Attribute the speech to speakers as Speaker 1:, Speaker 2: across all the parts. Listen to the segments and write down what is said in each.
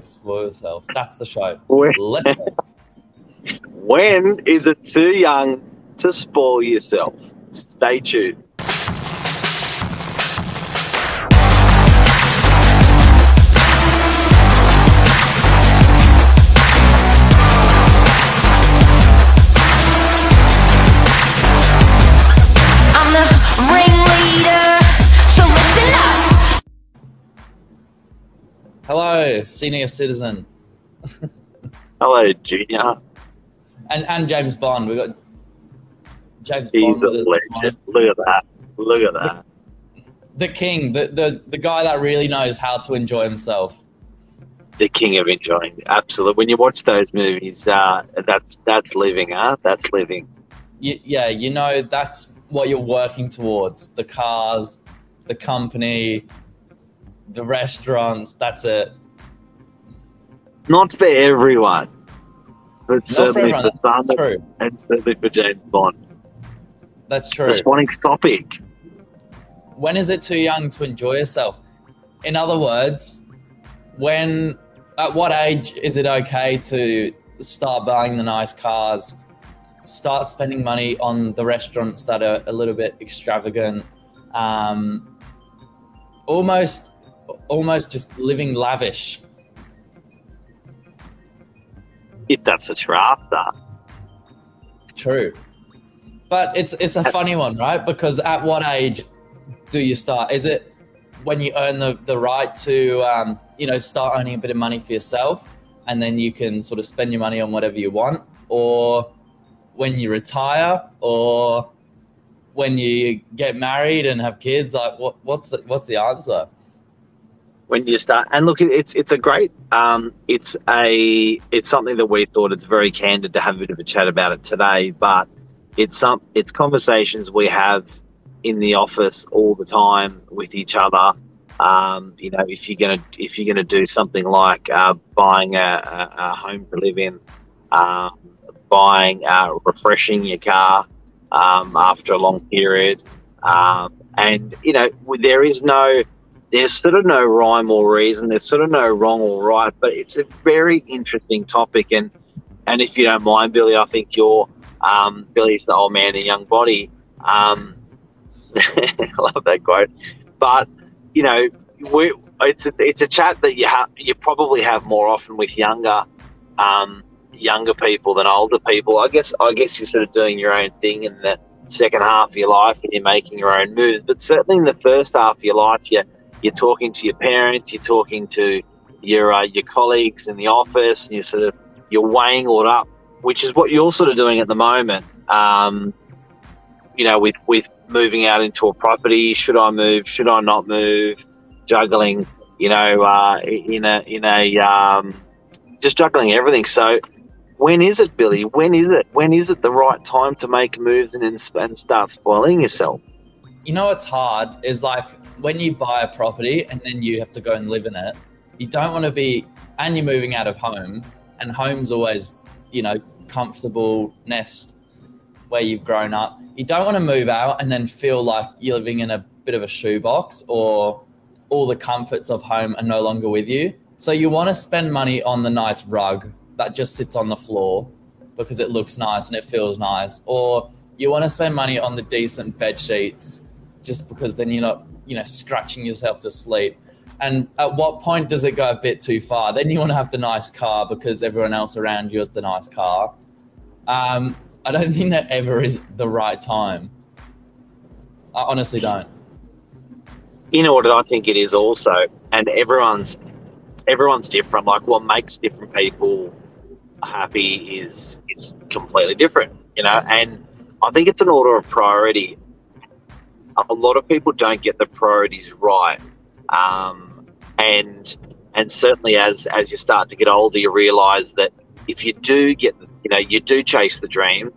Speaker 1: spoil yourself. That's the show.
Speaker 2: When,
Speaker 1: Let's go.
Speaker 2: when is it too young to spoil yourself? Stay tuned.
Speaker 1: Hello, senior citizen,
Speaker 2: Hello, Junior.
Speaker 1: and and James Bond. We got James
Speaker 2: He's
Speaker 1: Bond
Speaker 2: a
Speaker 1: with
Speaker 2: legend. Look at that. Look at that.
Speaker 1: the king, the, the the guy that really knows how to enjoy himself.
Speaker 2: The king of enjoying. Absolutely. When you watch those movies, uh, that's that's living, huh? That's living.
Speaker 1: You, yeah, you know that's what you're working towards. The cars, the company, the restaurants. That's it.
Speaker 2: Not for everyone, but
Speaker 1: Not
Speaker 2: certainly for some,
Speaker 1: That's
Speaker 2: and certainly for James Bond.
Speaker 1: That's true.
Speaker 2: The Swannick's topic.
Speaker 1: when is it too young to enjoy yourself? In other words, when at what age is it okay to start buying the nice cars, start spending money on the restaurants that are a little bit extravagant, um, almost, almost just living lavish.
Speaker 2: If that's what you're after.
Speaker 1: True, but it's it's a funny one, right? Because at what age do you start? Is it when you earn the, the right to um, you know start earning a bit of money for yourself, and then you can sort of spend your money on whatever you want, or when you retire, or when you get married and have kids? Like, what what's the what's the answer?
Speaker 2: When you start. And look it's it's a great um it's a it's something that we thought it's very candid to have a bit of a chat about it today but it's some it's conversations we have in the office all the time with each other. Um you know if you're gonna if you're gonna do something like uh, buying a, a, a home to live in um, buying uh, refreshing your car um, after a long period um, and you know there is no there's sort of no rhyme or reason. There's sort of no wrong or right, but it's a very interesting topic. And and if you don't mind, Billy, I think you're um, Billy's the old man, the young body. Um, I love that quote. But you know, we it's a, it's a chat that you ha- you probably have more often with younger um, younger people than older people. I guess I guess you're sort of doing your own thing in the second half of your life and you're making your own moves. But certainly in the first half of your life, you you're talking to your parents, you're talking to your uh, your colleagues in the office, and you're sort of you're weighing all up, which is what you're sort of doing at the moment. Um, you know, with with moving out into a property, should I move? Should I not move? Juggling, you know, uh, in a in a um, just juggling everything. So, when is it, Billy? When is it? When is it the right time to make moves and and start spoiling yourself?
Speaker 1: You know it's hard is like when you buy a property and then you have to go and live in it. You don't want to be, and you're moving out of home, and home's always, you know, comfortable nest where you've grown up. You don't want to move out and then feel like you're living in a bit of a shoebox or all the comforts of home are no longer with you. So you want to spend money on the nice rug that just sits on the floor because it looks nice and it feels nice, or you want to spend money on the decent bed sheets just because then you're not, you know, scratching yourself to sleep. And at what point does it go a bit too far? Then you want to have the nice car because everyone else around you has the nice car. Um, I don't think that ever is the right time. I honestly don't.
Speaker 2: in order i think it is also and everyone's everyone's different like what makes different people happy is is completely different you know and i think it's an order of priority a lot of people don't get the priorities right. Um, and and certainly as as you start to get older you realize that if you do get you know you do chase the dream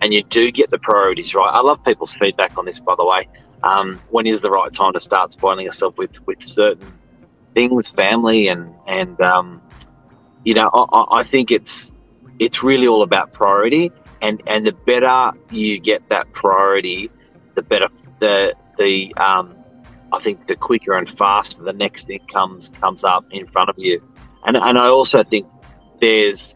Speaker 2: and you do get the priorities right. I love people's feedback on this by the way. Um, when is the right time to start spoiling yourself with with certain things, family, and and um, you know, I- I, I think it's it's really all about priority, and and the better you get that priority, the better the the um, I think the quicker and faster the next thing comes comes up in front of you. and and I also think there's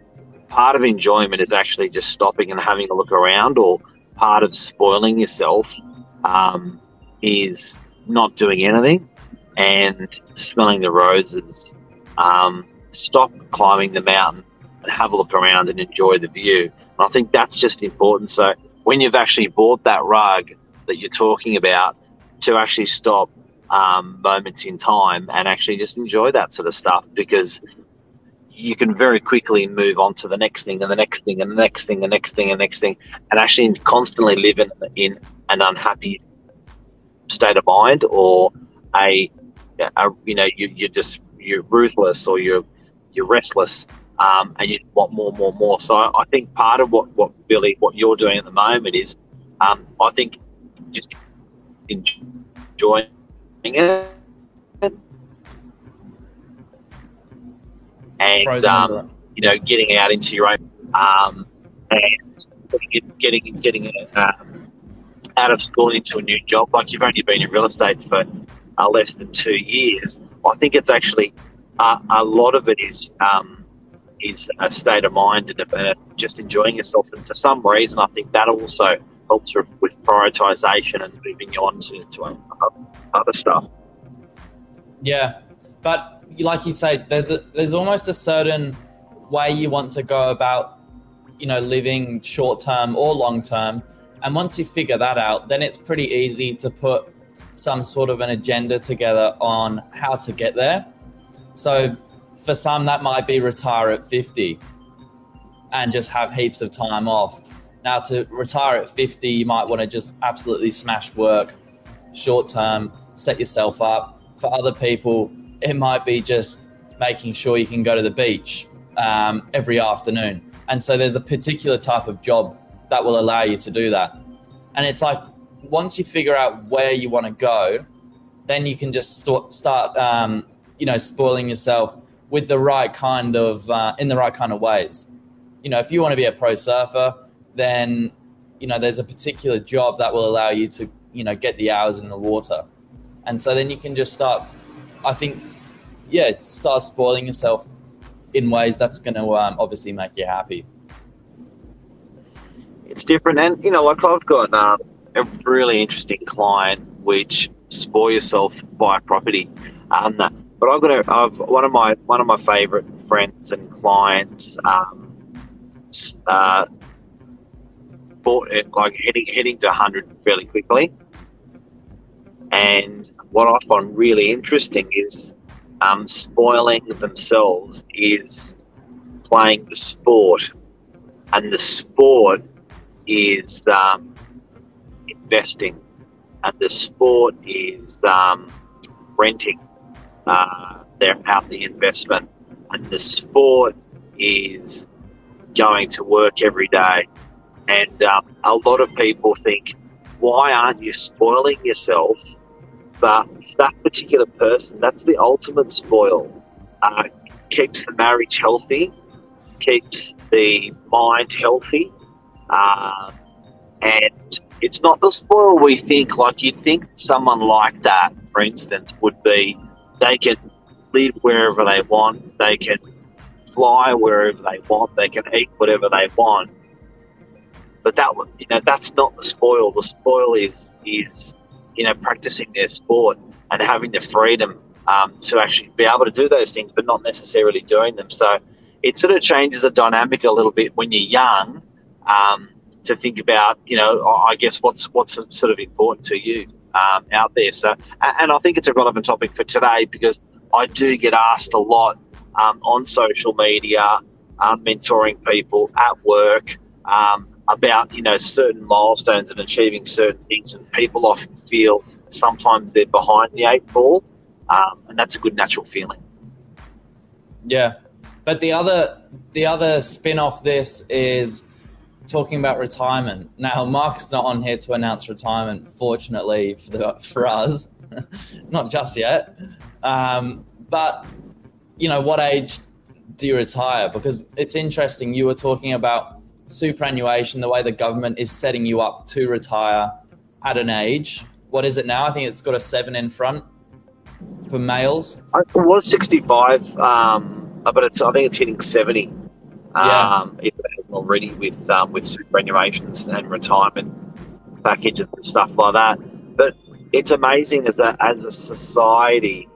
Speaker 2: part of enjoyment is actually just stopping and having a look around, or part of spoiling yourself um, is not doing anything and smelling the roses. Um, stop climbing the mountain and have a look around and enjoy the view. And I think that's just important. So when you've actually bought that rug that you're talking about, to actually stop um, moments in time and actually just enjoy that sort of stuff because you can very quickly move on to the next thing and the next thing and the next thing, and the next thing and the next thing, and actually constantly live in, in an unhappy state of mind or a, a you know you, you're just you're ruthless or you're you're restless um, and you want more, more, more. So I think part of what, what Billy, what you're doing at the moment is, um, I think just enjoying it. And, um, you know, getting out into your own, um, and getting, getting, uh, out of school into a new job. Like you've only been in real estate for uh, less than two years. I think it's actually, uh, a lot of it is, um, is a state of mind and, and just enjoying yourself. And for some reason, I think that also helps with prioritization and moving on to, to other stuff.
Speaker 1: Yeah, but like you say, there's a, there's almost a certain way you want to go about, you know, living short term or long term. And once you figure that out, then it's pretty easy to put some sort of an agenda together on how to get there. So for some, that might be retire at 50 and just have heaps of time off. Now, to retire at 50, you might want to just absolutely smash work short term, set yourself up. For other people, it might be just making sure you can go to the beach um, every afternoon. And so there's a particular type of job that will allow you to do that. And it's like once you figure out where you want to go, then you can just st- start, um, you know, spoiling yourself with the right kind of uh, in the right kind of ways. You know, if you want to be a pro surfer, then you know there's a particular job that will allow you to you know get the hours in the water, and so then you can just start. I think, yeah, start spoiling yourself in ways that's going to um, obviously make you happy.
Speaker 2: It's different, and you know, like I've got um, a really interesting client which spoil yourself buy property. Um, but I've got a, I've, one of my one of my favourite friends and clients. Um, uh, it like heading heading to 100 fairly quickly. And what I find really interesting is um, spoiling themselves is playing the sport, and the sport is um, investing, and the sport is um, renting uh, their out the investment, and the sport is going to work every day. And um, a lot of people think, why aren't you spoiling yourself? But that particular person, that's the ultimate spoil. Uh, keeps the marriage healthy, keeps the mind healthy, uh, and it's not the spoil we think. Like you'd think someone like that, for instance, would be they can live wherever they want, they can fly wherever they want, they can eat whatever they want. But that you know that's not the spoil. The spoil is is you know practicing their sport and having the freedom um, to actually be able to do those things, but not necessarily doing them. So it sort of changes the dynamic a little bit when you're young um, to think about you know I guess what's what's sort of important to you um, out there. So, and I think it's a relevant topic for today because I do get asked a lot um, on social media, um, mentoring people at work um, about you know certain milestones and achieving certain things, and people often feel sometimes they're behind the eight ball, um, and that's a good natural feeling.
Speaker 1: Yeah, but the other the other spin off this is talking about retirement. Now, Mark's not on here to announce retirement, fortunately for, the, for us, not just yet. Um, but, you know, what age do you retire? Because it's interesting. You were talking about superannuation, the way the government is setting you up to retire at an age. What is it now? I think it's got a seven in front for males.
Speaker 2: It was 65 um, but it's I think it's hitting seventy.
Speaker 1: Yeah.
Speaker 2: Um, already with um, with superannuations and retirement packages and stuff like that. But it's amazing as a as a society,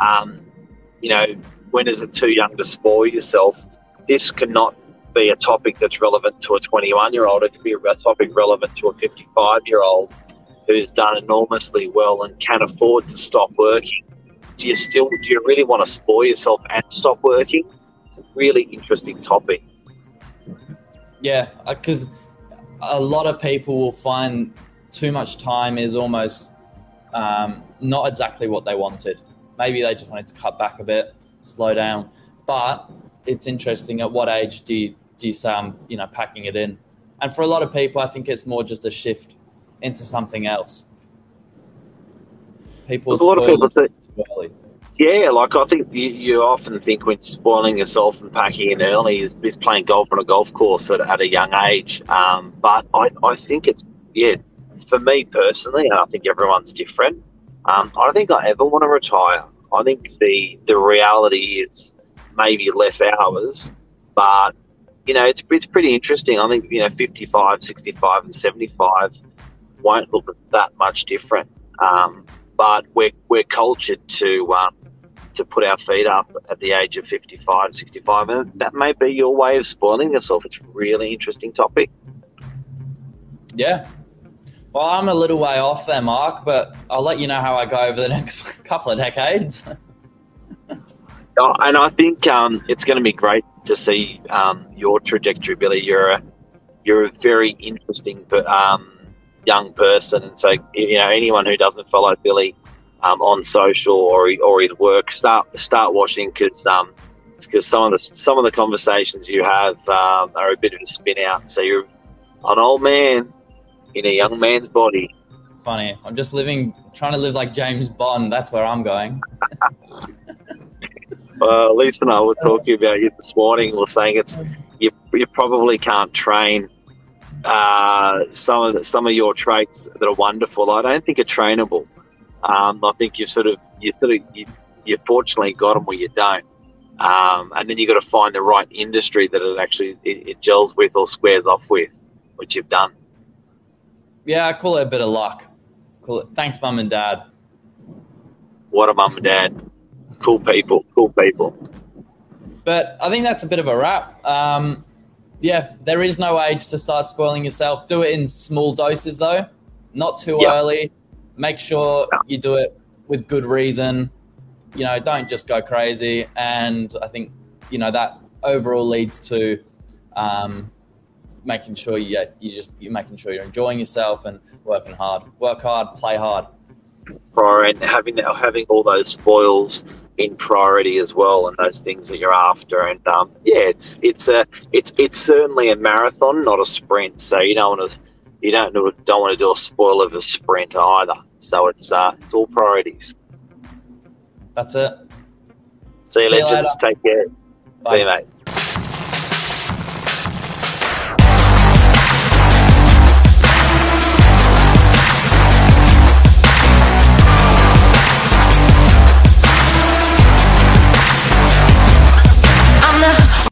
Speaker 2: um, you know, when is it too young to spoil yourself? This cannot be a topic that's relevant to a 21 year old. It could be a topic relevant to a 55 year old who's done enormously well and can afford to stop working. Do you still do you really want to spoil yourself and stop working? It's a really interesting topic.
Speaker 1: Yeah, because a lot of people will find too much time is almost um, not exactly what they wanted. Maybe they just wanted to cut back a bit, slow down. But it's interesting. At what age do you do I'm you know packing it in? And for a lot of people, I think it's more just a shift into something else. People,
Speaker 2: a lot of people say,
Speaker 1: too early.
Speaker 2: Yeah, like I think you, you often think when spoiling yourself and packing in early is, is playing golf on a golf course at, at a young age. Um, but I, I think it's, yeah, for me personally, and I think everyone's different, um, I don't think I ever want to retire. I think the, the reality is maybe less hours, but, you know, it's, it's pretty interesting. I think, you know, 55, 65, and 75 won't look that much different. Um, but we're, we're cultured to um, to put our feet up at the age of 55, 65. And that may be your way of spoiling yourself. It's a really interesting topic.
Speaker 1: Yeah. Well, I'm a little way off there, Mark, but I'll let you know how I go over the next couple of decades.
Speaker 2: Oh, And I think um, it's going to be great to see um, your trajectory, Billy. You're a, you're a very interesting um, young person. And so, you know, anyone who doesn't follow Billy um, on social or, or his work, start start watching because um, because some of the some of the conversations you have um, are a bit of a spin out. So you're an old man in a young man's body.
Speaker 1: Funny. I'm just living, trying to live like James Bond. That's where I'm going.
Speaker 2: Uh, Lisa and I were talking about you this morning. We are saying it's you, you probably can't train uh, some of the, some of your traits that are wonderful. I don't think are trainable. Um, I think you sort of you sort of you, you fortunately got them where you don't, um, and then you've got to find the right industry that it actually it, it gels with or squares off with, which you've done.
Speaker 1: Yeah, I call it a bit of luck. Call it. Thanks, mum and dad.
Speaker 2: What a mum and dad, cool people, cool people.
Speaker 1: But I think that's a bit of a wrap. Um, yeah, there is no age to start spoiling yourself. Do it in small doses, though, not too
Speaker 2: Yeah.
Speaker 1: early. Make sure you do it with good reason. You know, don't just go crazy. And I think you know that overall leads to um, making sure you, you just, you're making sure you're enjoying yourself and working hard. Work hard, play hard.
Speaker 2: prior and having having all those spoils in priority as well and those things that you're after. And um, yeah it's it's a it's it's certainly a marathon not a sprint. So you don't want to you don't do- don't want to do a spoil of a sprint either. So it's uh it's all priorities.
Speaker 1: That's it.
Speaker 2: see you
Speaker 1: See you
Speaker 2: legends.
Speaker 1: later.
Speaker 2: take care.
Speaker 1: Bye.
Speaker 2: see you mate